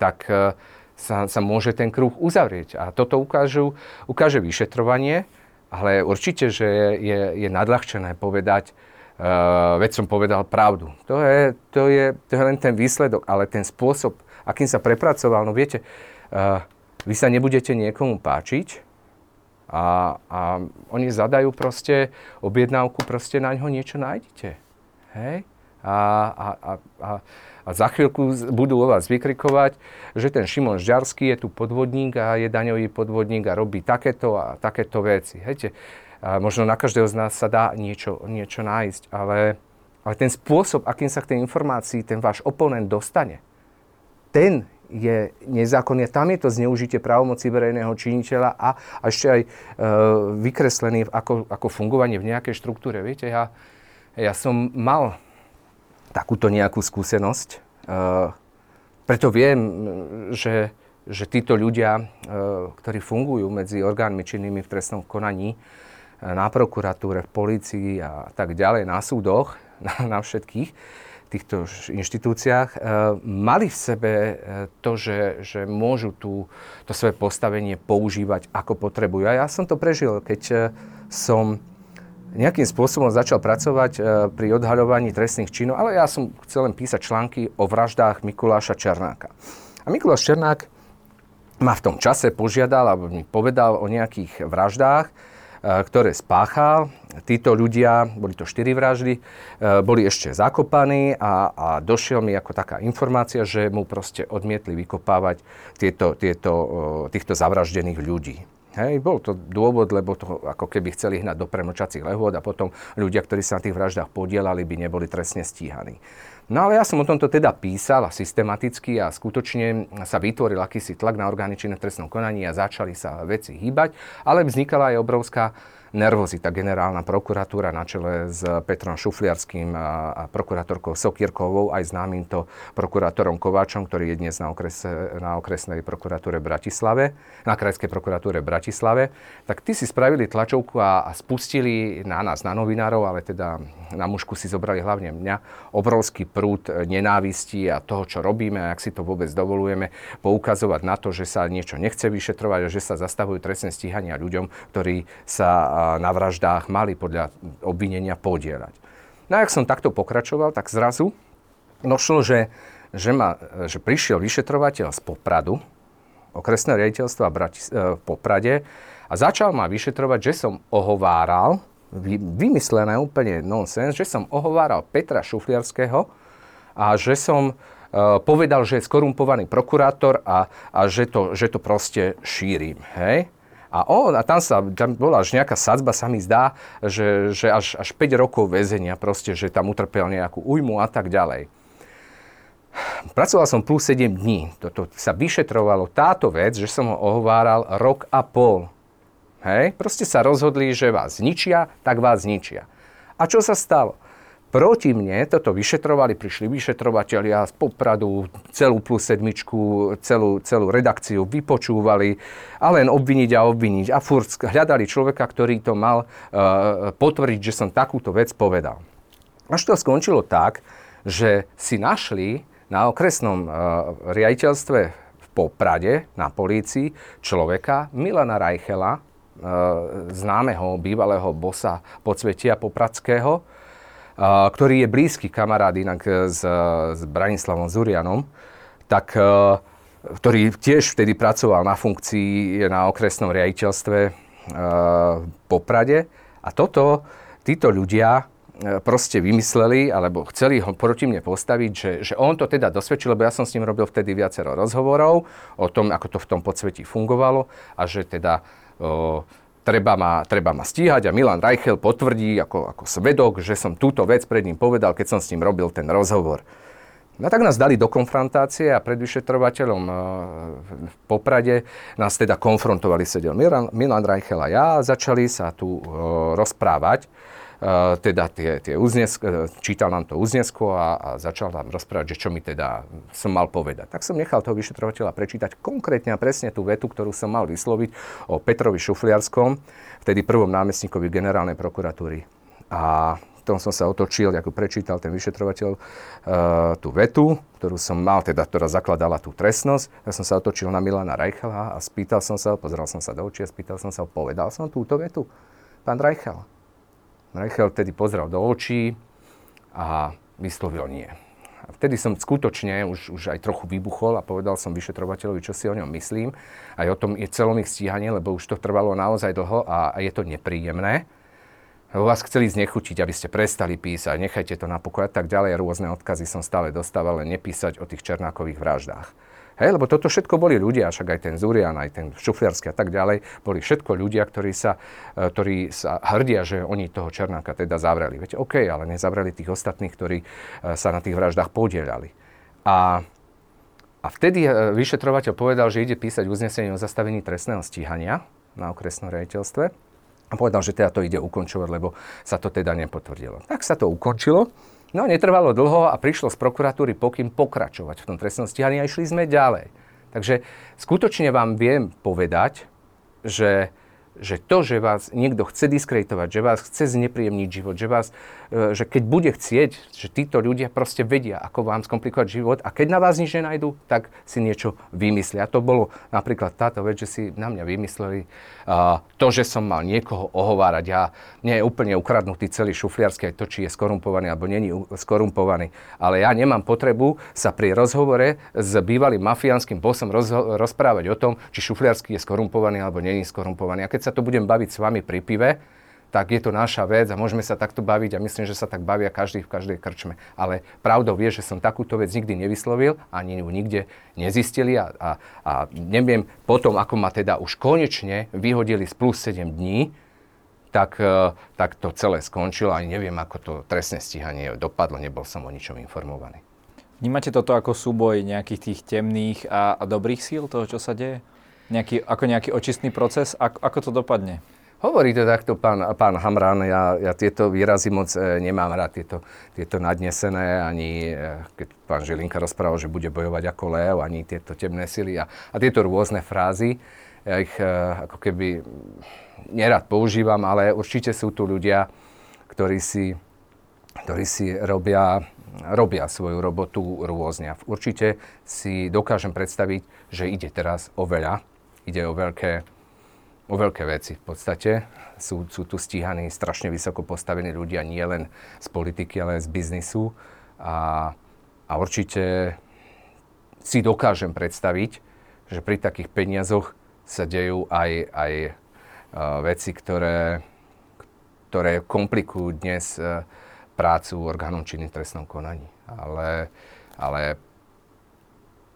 tak uh, sa, sa môže ten kruh uzavrieť. A toto ukážu, ukáže vyšetrovanie, ale určite, že je, je, nadľahčené povedať, uh, veď som povedal pravdu. To je, to, je, to je len ten výsledok, ale ten spôsob, akým sa prepracoval, no viete, uh, vy sa nebudete niekomu páčiť a, a oni zadajú proste objednávku, proste na ňo niečo nájdete. Hej? A, a, a, a a za chvíľku budú o vás vykrikovať, že ten Šimon Žďarský je tu podvodník a je daňový podvodník a robí takéto a takéto veci. Hejte, a možno na každého z nás sa dá niečo, niečo nájsť, ale, ale ten spôsob, akým sa k tej informácii ten váš oponent dostane, ten je nezákonný. Tam je to zneužitie právomoci verejného činiteľa a, a ešte aj e, vykreslený ako, ako fungovanie v nejakej štruktúre. Viete, ja, ja som mal takúto nejakú skúsenosť. E, preto viem, že, že títo ľudia, e, ktorí fungujú medzi orgánmi činnými v trestnom konaní, e, na prokuratúre, v polícii a tak ďalej, na súdoch, <laughs> na, na všetkých týchto inštitúciách, mali v sebe to, že, že môžu tú, to svoje postavenie používať ako potrebujú. A ja som to prežil, keď som nejakým spôsobom začal pracovať e, pri odhaľovaní trestných činov, ale ja som chcel len písať články o vraždách Mikuláša Černáka. A Mikuláš Černák ma v tom čase požiadal, alebo mi povedal o nejakých vraždách, e, ktoré spáchal. Títo ľudia, boli to štyri vraždy, e, boli ešte zakopaní a, a došiel mi ako taká informácia, že mu proste odmietli vykopávať tieto, tieto, týchto zavraždených ľudí. Hej, bol to dôvod, lebo to ako keby chceli hnať do premlčacích lehôd a potom ľudia, ktorí sa na tých vraždách podielali, by neboli trestne stíhaní. No ale ja som o tomto teda písal a systematicky a skutočne sa vytvoril akýsi tlak na orgány trestnom konaní a začali sa veci hýbať, ale vznikala aj obrovská nervozita. Generálna prokuratúra na čele s Petrom Šufliarským a, prokurátorkou Sokierkovou, aj známym to prokurátorom Kováčom, ktorý je dnes na, okrese, na okresnej prokuratúre Bratislave, na krajskej prokuratúre Bratislave, tak tí si spravili tlačovku a, a spustili na nás, na novinárov, ale teda na mužku si zobrali hlavne mňa, obrovský prúd nenávisti a toho, čo robíme ak si to vôbec dovolujeme, poukazovať na to, že sa niečo nechce vyšetrovať a že sa zastavujú trestné stíhania ľuďom, ktorí sa na vraždách mali podľa obvinenia podielať. No a ak som takto pokračoval, tak zrazu došlo, že, že, ma, že prišiel vyšetrovateľ z Popradu, okresného riaditeľstva v Poprade a začal ma vyšetrovať, že som ohováral, vymyslené úplne nonsens, že som ohováral Petra Šufliarského a že som uh, povedal, že je skorumpovaný prokurátor a, a že, to, že to proste šírim. Hej? A, on, a tam, sa, tam bola až nejaká sadzba, sa mi zdá, že, že až, až 5 rokov väzenia, proste, že tam utrpel nejakú újmu a tak ďalej. Pracoval som plus 7 dní. Toto sa vyšetrovalo táto vec, že som ho ohováral rok a pol. Hej? Proste sa rozhodli, že vás zničia, tak vás zničia. A čo sa stalo? Proti mne toto vyšetrovali, prišli vyšetrovateľia z Popradu, celú plus sedmičku, celú, celú redakciu vypočúvali a len obviniť a obviniť. A furt hľadali človeka, ktorý to mal uh, potvrdiť, že som takúto vec povedal. Až to skončilo tak, že si našli na okresnom uh, riaditeľstve v Poprade, na polícii, človeka Milana Rajchela, známeho bývalého bosa podsvetia popradského, ktorý je blízky kamarád inak s, s Branislavom Zurianom, tak, ktorý tiež vtedy pracoval na funkcii na okresnom riaditeľstve v Poprade. A toto, títo ľudia proste vymysleli, alebo chceli ho proti mne postaviť, že, že on to teda dosvedčil, lebo ja som s ním robil vtedy viacero rozhovorov o tom, ako to v tom podsvetí fungovalo a že teda o, treba ma, treba ma stíhať a Milan Reichel potvrdí ako, ako svedok, že som túto vec pred ním povedal, keď som s ním robil ten rozhovor. No tak nás dali do konfrontácie a pred vyšetrovateľom e, v Poprade nás teda konfrontovali, sedel Milan, Milan Reichel a ja a začali sa tu e, rozprávať Eh, teda tie, tie uznesk, eh, čítal nám to uznesko a, a začal nám rozprávať, že čo mi teda som mal povedať. Tak som nechal toho vyšetrovateľa prečítať konkrétne a presne tú vetu, ktorú som mal vysloviť o Petrovi Šufliarskom, vtedy prvom námestníkovi generálnej prokuratúry. A tom som sa otočil, ako prečítal ten vyšetrovateľ uh, tú vetu, ktorú som mal, teda, ktorá zakladala tú trestnosť. Ja som sa otočil na Milana Reichala a spýtal som sa, pozrel som sa do očí a spýtal som sa, povedal som túto vetu. Pán Reichel, Reichel vtedy pozrel do očí a vyslovil nie. A vtedy som skutočne už, už aj trochu vybuchol a povedal som vyšetrovateľovi, čo si o ňom myslím. Aj o tom je celom ich stíhanie, lebo už to trvalo naozaj dlho a, a je to nepríjemné. Lebo vás chceli znechutiť, aby ste prestali písať, nechajte to na pokoj a tak ďalej. Rôzne odkazy som stále dostával, len nepísať o tých Černákových vraždách. Hej, lebo toto všetko boli ľudia, však aj ten Zurian, aj ten Šufliarsky a tak ďalej, boli všetko ľudia, ktorí sa, e, ktorí sa hrdia, že oni toho Černáka teda zavreli. Veď OK, ale nezavreli tých ostatných, ktorí e, sa na tých vraždách podielali. A, a vtedy e, vyšetrovateľ povedal, že ide písať uznesenie o zastavení trestného stíhania na okresnom rejiteľstve a povedal, že teda to ide ukončovať, lebo sa to teda nepotvrdilo. Tak sa to ukončilo. No netrvalo dlho a prišlo z prokuratúry pokyn pokračovať v tom trestnom stíhaní a išli sme ďalej. Takže skutočne vám viem povedať, že že to, že vás niekto chce diskreditovať, že vás chce znepríjemniť život, že, vás, e, že keď bude chcieť, že títo ľudia proste vedia, ako vám skomplikovať život a keď na vás nič nenajdu, tak si niečo vymyslia. A to bolo napríklad táto vec, že si na mňa vymysleli uh, to, že som mal niekoho ohovárať. Ja nie je úplne ukradnutý celý šufliarský, aj to, či je skorumpovaný alebo není skorumpovaný. Ale ja nemám potrebu sa pri rozhovore s bývalým mafiánskym bosom rozho- rozprávať o tom, či šufliarský je skorumpovaný alebo není skorumpovaný. A keď sa tu budem baviť s vami pri pive, tak je to naša vec a môžeme sa takto baviť a myslím, že sa tak bavia každý v každej krčme. Ale pravdou vie, že som takúto vec nikdy nevyslovil, ani ju nikde nezistili a, a, a neviem potom, ako ma teda už konečne vyhodili z plus 7 dní, tak, e, tak to celé skončilo a neviem, ako to trestné stíhanie dopadlo, nebol som o ničom informovaný. Vnímate toto ako súboj nejakých tých temných a, a dobrých síl, toho, čo sa deje? Nejaký, ako nejaký očistný proces? Ako, ako to dopadne? Hovorí to takto pán, pán Hamran, ja, ja tieto výrazy moc e, nemám rád, tieto, tieto nadnesené, ani e, keď pán Žilinka rozprával, že bude bojovať ako Leo, ani tieto temné sily a, a tieto rôzne frázy. Ja ich e, ako keby nerad používam, ale určite sú tu ľudia, ktorí si, ktorí si robia, robia svoju robotu rôzne. Určite si dokážem predstaviť, že ide teraz o veľa, ide o veľké, o veľké veci v podstate. Sú, sú tu stíhaní strašne vysoko postavení ľudia, nie len z politiky, ale aj z biznisu. A a určite si dokážem predstaviť, že pri takých peniazoch sa dejú aj, aj uh, veci, ktoré, ktoré komplikujú dnes uh, prácu orgánom činným trestnom konaní. Ale, ale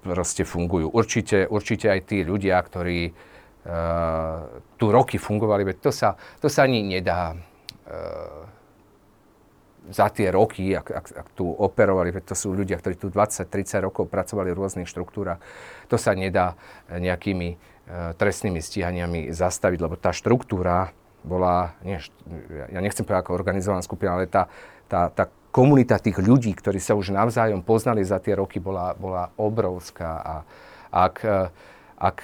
proste fungujú. Určite, určite aj tí ľudia, ktorí uh, tu roky fungovali, veď to sa, to sa ani nedá uh, za tie roky, ak, ak, ak tu operovali, to sú ľudia, ktorí tu 20-30 rokov pracovali v rôznych štruktúrach, to sa nedá nejakými uh, trestnými stíhaniami zastaviť, lebo tá štruktúra bola, nie, ja nechcem povedať ako organizovaná skupina, ale tá, tá, tá komunita tých ľudí, ktorí sa už navzájom poznali za tie roky, bola, bola obrovská. A ak, ak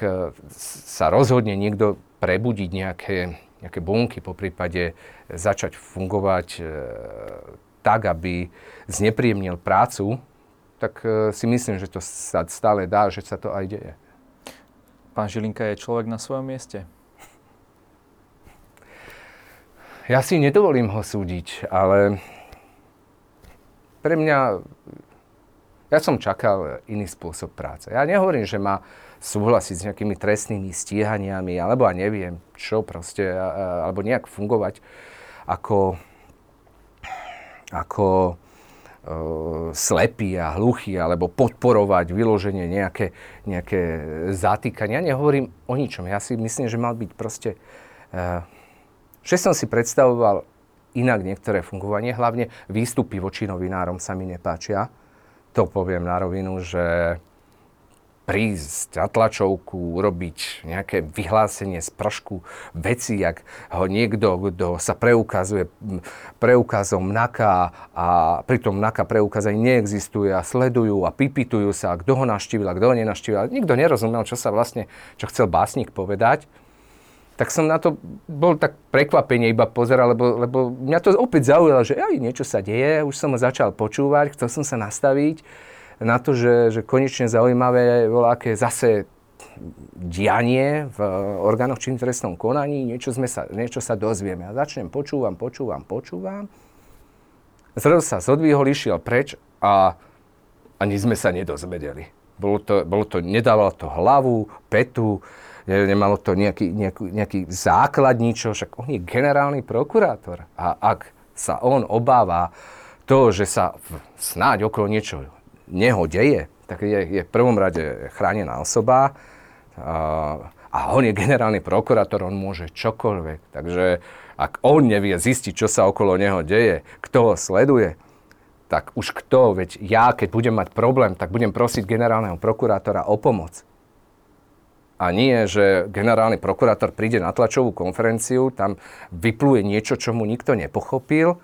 sa rozhodne niekto prebudiť nejaké, nejaké bunky, po prípade začať fungovať e, tak, aby znepríjemnil prácu, tak e, si myslím, že to sa stále dá, že sa to aj deje. Pán Žilinka je človek na svojom mieste? Ja si nedovolím ho súdiť, ale pre mňa, ja som čakal iný spôsob práce. Ja nehovorím, že má súhlasiť s nejakými trestnými stíhaniami, alebo a neviem čo proste, alebo nejak fungovať ako, ako e, slepý a hluchý, alebo podporovať vyloženie nejaké, nejaké zatýkania. Ja nehovorím o ničom. Ja si myslím, že mal byť proste... E, že som si predstavoval inak niektoré fungovanie, hlavne výstupy voči novinárom sa mi nepáčia. To poviem na rovinu, že prísť na tlačovku, urobiť nejaké vyhlásenie z pršku veci, jak ho niekto, kto sa preukazuje preukazom NAKA a pritom NAKA preukaz aj neexistuje a sledujú a pipitujú sa, kto ho naštívil a kto ho nenaštívil. Nikto nerozumel, čo sa vlastne, čo chcel básnik povedať tak som na to bol tak prekvapenie iba pozeral, lebo, lebo mňa to opäť zaujalo, že aj niečo sa deje, už som ho začal počúvať, chcel som sa nastaviť na to, že, že konečne zaujímavé bolo, aké zase dianie v orgánoch čím trestnom konaní, niečo, sme sa, niečo sa dozvieme. A začnem, počúvam, počúvam, počúvam. Zrazu sa zodvihol, išiel preč a ani sme sa nedozvedeli. Bolo to, bolo to, nedávalo to hlavu, petu, nemalo to nejaký, nejaký, nejaký základ ničo, však on je generálny prokurátor. A ak sa on obáva to, že sa snáď okolo niečo neho deje, tak je, je v prvom rade chránená osoba a, a on je generálny prokurátor, on môže čokoľvek. Takže ak on nevie zistiť, čo sa okolo neho deje, kto ho sleduje, tak už kto, veď ja, keď budem mať problém, tak budem prosiť generálneho prokurátora o pomoc. A nie, že generálny prokurátor príde na tlačovú konferenciu, tam vypluje niečo, čo mu nikto nepochopil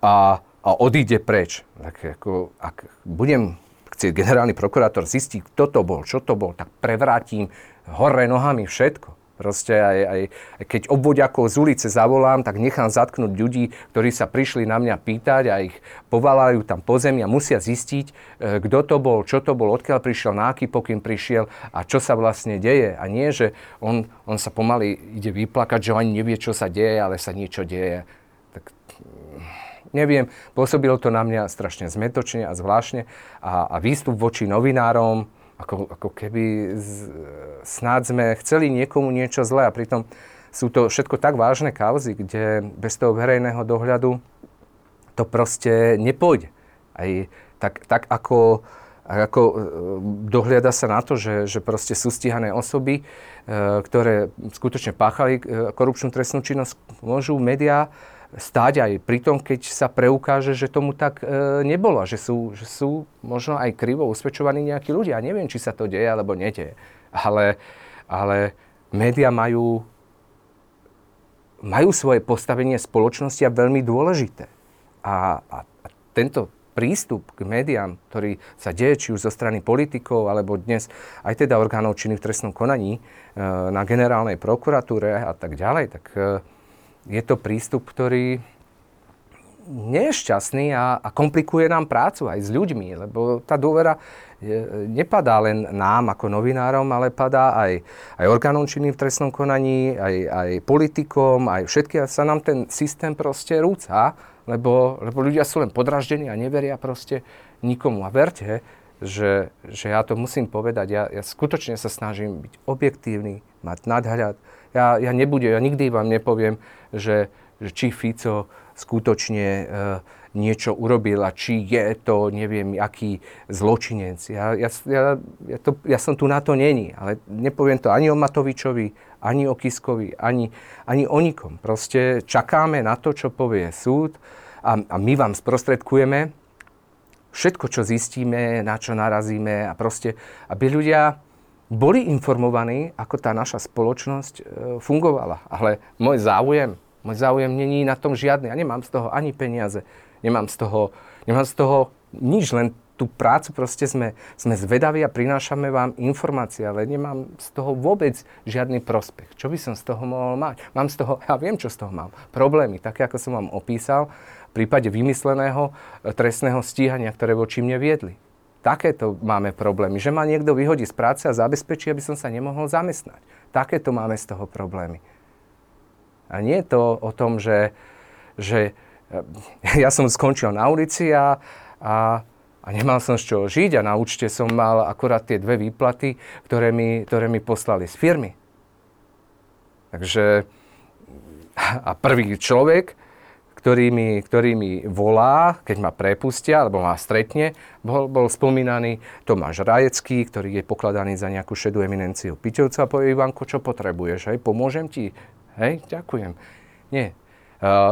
a, a odíde preč. Tak ako, ak budem chcieť generálny prokurátor zistiť, kto to bol, čo to bol, tak prevrátim hore nohami všetko. Proste aj, aj, keď obvodiakov z ulice zavolám, tak nechám zatknúť ľudí, ktorí sa prišli na mňa pýtať a ich povalajú tam po zemi a musia zistiť, e, kto to bol, čo to bol, odkiaľ prišiel, na aký pokyn prišiel a čo sa vlastne deje. A nie, že on, on sa pomaly ide vyplakať, že ani nevie, čo sa deje, ale sa niečo deje. Tak mm, neviem, pôsobilo to na mňa strašne zmetočne a zvláštne a, a výstup voči novinárom, ako, ako keby z, snáď sme chceli niekomu niečo zlé a pritom sú to všetko tak vážne kauzy, kde bez toho verejného dohľadu to proste nepôjde. Aj tak, tak ako, ako e, dohliada sa na to, že, že proste sú stíhané osoby, e, ktoré skutočne páchali e, korupčnú trestnú činnosť, môžu médiá stáť aj pri tom, keď sa preukáže, že tomu tak e, nebolo, že sú, že sú možno aj krivo usvedčovaní nejakí ľudia. Ja neviem, či sa to deje alebo nedieje. Ale, ale médiá majú, majú svoje postavenie spoločnosti a veľmi dôležité. A, a, a tento prístup k médiám, ktorý sa deje či už zo strany politikov, alebo dnes aj teda orgánov činných v trestnom konaní e, na generálnej prokuratúre a tak ďalej, tak e, je to prístup, ktorý nie je šťastný a, a komplikuje nám prácu aj s ľuďmi, lebo tá dôvera je, nepadá len nám ako novinárom, ale padá aj, aj orgánom činným v trestnom konaní, aj, aj politikom, aj všetky sa nám ten systém proste rúca, lebo, lebo ľudia sú len podraždení a neveria proste nikomu. A verte, že, že ja to musím povedať, ja, ja skutočne sa snažím byť objektívny, mať nadhľad. Ja, ja nebudem, ja nikdy vám nepoviem, že, že či Fico skutočne e, niečo urobil a či je to, neviem, aký zločinec. Ja, ja, ja, ja, to, ja som tu na to není, ale nepoviem to ani o Matovičovi, ani o Kiskovi, ani, ani o nikom. Proste čakáme na to, čo povie súd a, a my vám sprostredkujeme všetko, čo zistíme, na čo narazíme a proste, aby ľudia boli informovaní, ako tá naša spoločnosť e, fungovala. Ale môj záujem, môj záujem není na tom žiadny. Ja nemám z toho ani peniaze, Nemám z toho, nemám z toho nič, len tú prácu proste sme, sme zvedaví a prinášame vám informácie, ale nemám z toho vôbec žiadny prospech. Čo by som z toho mohol mať? Mám z toho, ja viem, čo z toho mám. Problémy, také ako som vám opísal, v prípade vymysleného e, trestného stíhania, ktoré voči mne viedli. Takéto máme problémy, že ma niekto vyhodí z práce a zabezpečí, aby som sa nemohol zamestnať. Takéto máme z toho problémy. A nie je to o tom, že, že <laughs> ja som skončil na ulici a, a, a nemal som z čoho žiť a na účte som mal akurát tie dve výplaty, ktoré mi, ktoré mi poslali z firmy. Takže a prvý človek, ktorý mi, ktorý mi volá, keď ma prepustia, alebo ma stretne, bol, bol spomínaný Tomáš Rajecký, ktorý je pokladaný za nejakú šedú eminenciu Piťovca povie, Ivanko, čo potrebuješ, hej, pomôžem ti? Hej, ďakujem. Nie,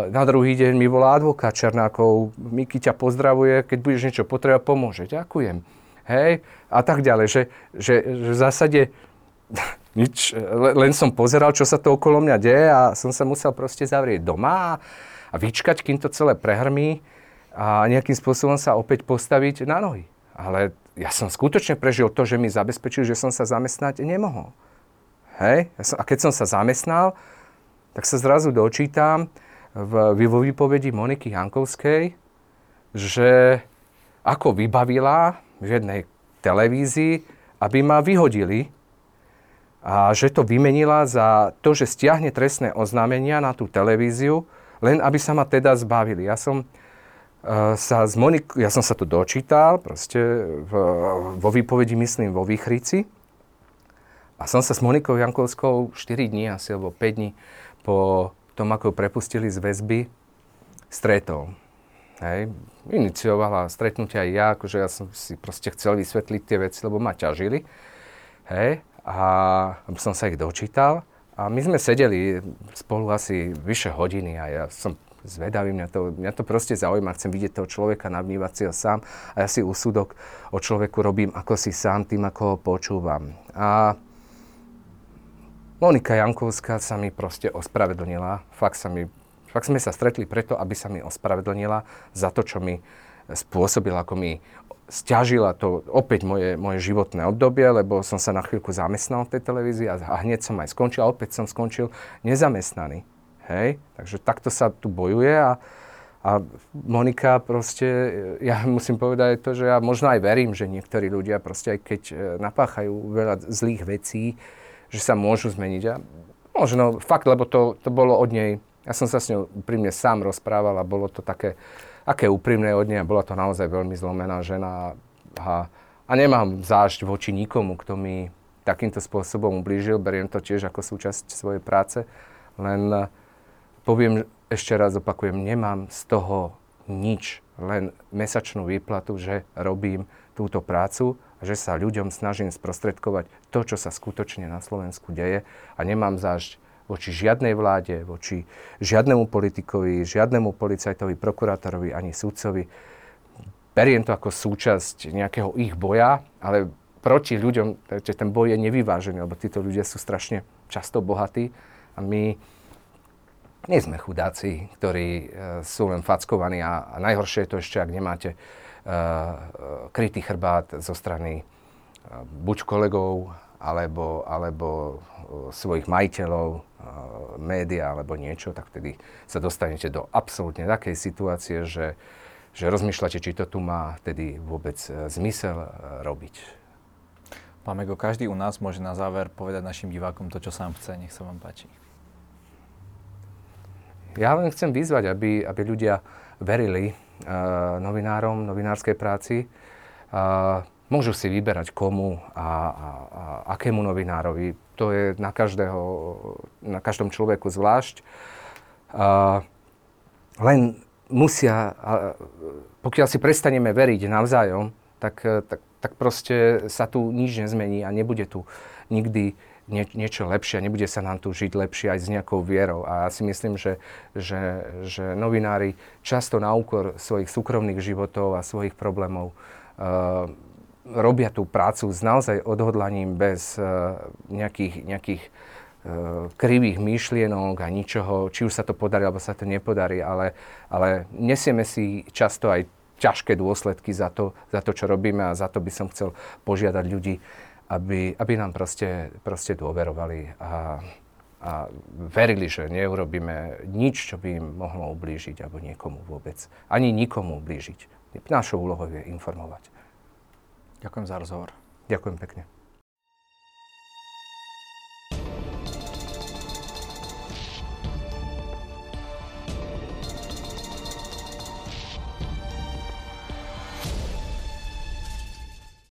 na druhý deň mi volá advokát Černákov, Miky ťa pozdravuje, keď budeš niečo potrebovať, pomôže. Ďakujem. Hej? A tak ďalej, že, že, že v zásade <laughs> nič, len som pozeral, čo sa to okolo mňa deje a som sa musel proste zavrieť doma a, vyčkať, kým to celé prehrmí a nejakým spôsobom sa opäť postaviť na nohy. Ale ja som skutočne prežil to, že mi zabezpečil, že som sa zamestnať nemohol. Hej? Ja som, a keď som sa zamestnal, tak sa zrazu dočítam, v, vo výpovedi Moniky Jankovskej, že ako vybavila v jednej televízii, aby ma vyhodili a že to vymenila za to, že stiahne trestné oznámenia na tú televíziu, len aby sa ma teda zbavili. Ja som uh, sa z Monik- ja som sa to dočítal, proste v, vo výpovedi, myslím, vo Výchrici. A som sa s Monikou Jankovskou 4 dní asi, alebo 5 dní po tom, ako ju prepustili z väzby, stretol. Hej. Iniciovala stretnutia aj ja, akože ja som si proste chcel vysvetliť tie veci, lebo ma ťažili. Hej. A som sa ich dočítal. A my sme sedeli spolu asi vyše hodiny a ja som zvedavý, mňa to, mňa to proste zaujíma, chcem vidieť toho človeka, navnívať si ho sám a ja si úsudok o človeku robím ako si sám tým, ako ho počúvam. A Monika Jankovská sa mi proste ospravedlnila. Fakt, sa mi, fakt sme sa stretli preto, aby sa mi ospravedlnila za to, čo mi spôsobila, ako mi stiažila to opäť moje, moje životné obdobie, lebo som sa na chvíľku zamestnal v tej televízii a, a hneď som aj skončil a opäť som skončil nezamestnaný. Hej? Takže takto sa tu bojuje a, a Monika proste, ja <laughs> musím povedať to, že ja možno aj verím, že niektorí ľudia proste aj keď e, napáchajú veľa zlých vecí, že sa môžu zmeniť. A možno fakt, lebo to, to bolo od nej, ja som sa s ňou úprimne sám rozprával a bolo to také, aké úprimné od nej, bola to naozaj veľmi zlomená žena a, a nemám zášť voči nikomu, kto mi takýmto spôsobom ublížil, beriem to tiež ako súčasť svojej práce, len poviem ešte raz, opakujem, nemám z toho nič, len mesačnú výplatu, že robím túto prácu a že sa ľuďom snažím sprostredkovať to, čo sa skutočne na Slovensku deje. A nemám zášť voči žiadnej vláde, voči žiadnemu politikovi, žiadnemu policajtovi, prokurátorovi ani sudcovi. Beriem to ako súčasť nejakého ich boja, ale proti ľuďom, že ten boj je nevyvážený, lebo títo ľudia sú strašne často bohatí a my nie sme chudáci, ktorí e, sú len fackovaní a, a najhoršie je to ešte, ak nemáte Eh, krytý chrbát zo strany buď kolegov, alebo, alebo eh, svojich majiteľov, média alebo niečo, tak vtedy sa dostanete do absolútne takej situácie, že, že rozmýšľate, či to tu má vtedy vôbec zmysel robiť. Pán Mego, každý u nás môže na záver povedať našim divákom to, čo sám chce. Nech sa vám páči. Ja len chcem vyzvať, aby, aby ľudia verili novinárom, novinárskej práci. Uh, môžu si vyberať komu a, a, a akému novinárovi. To je na, každého, na každom človeku zvlášť. Uh, len musia, uh, pokiaľ si prestaneme veriť navzájom, tak, tak, tak proste sa tu nič nezmení a nebude tu nikdy nie, niečo lepšie a nebude sa nám tu žiť lepšie aj s nejakou vierou. A ja si myslím, že, že, že novinári často na úkor svojich súkromných životov a svojich problémov uh, robia tú prácu s naozaj odhodlaním bez uh, nejakých, nejakých uh, krivých myšlienok a ničoho, či už sa to podarí, alebo sa to nepodarí, ale, ale nesieme si často aj ťažké dôsledky za to, za to, čo robíme a za to by som chcel požiadať ľudí, aby, aby nám proste, proste dôverovali a, a verili, že neurobíme nič, čo by im mohlo ublížiť alebo niekomu vôbec. Ani nikomu ublížiť. Našou úlohou je informovať. Ďakujem za rozhovor. Ďakujem pekne.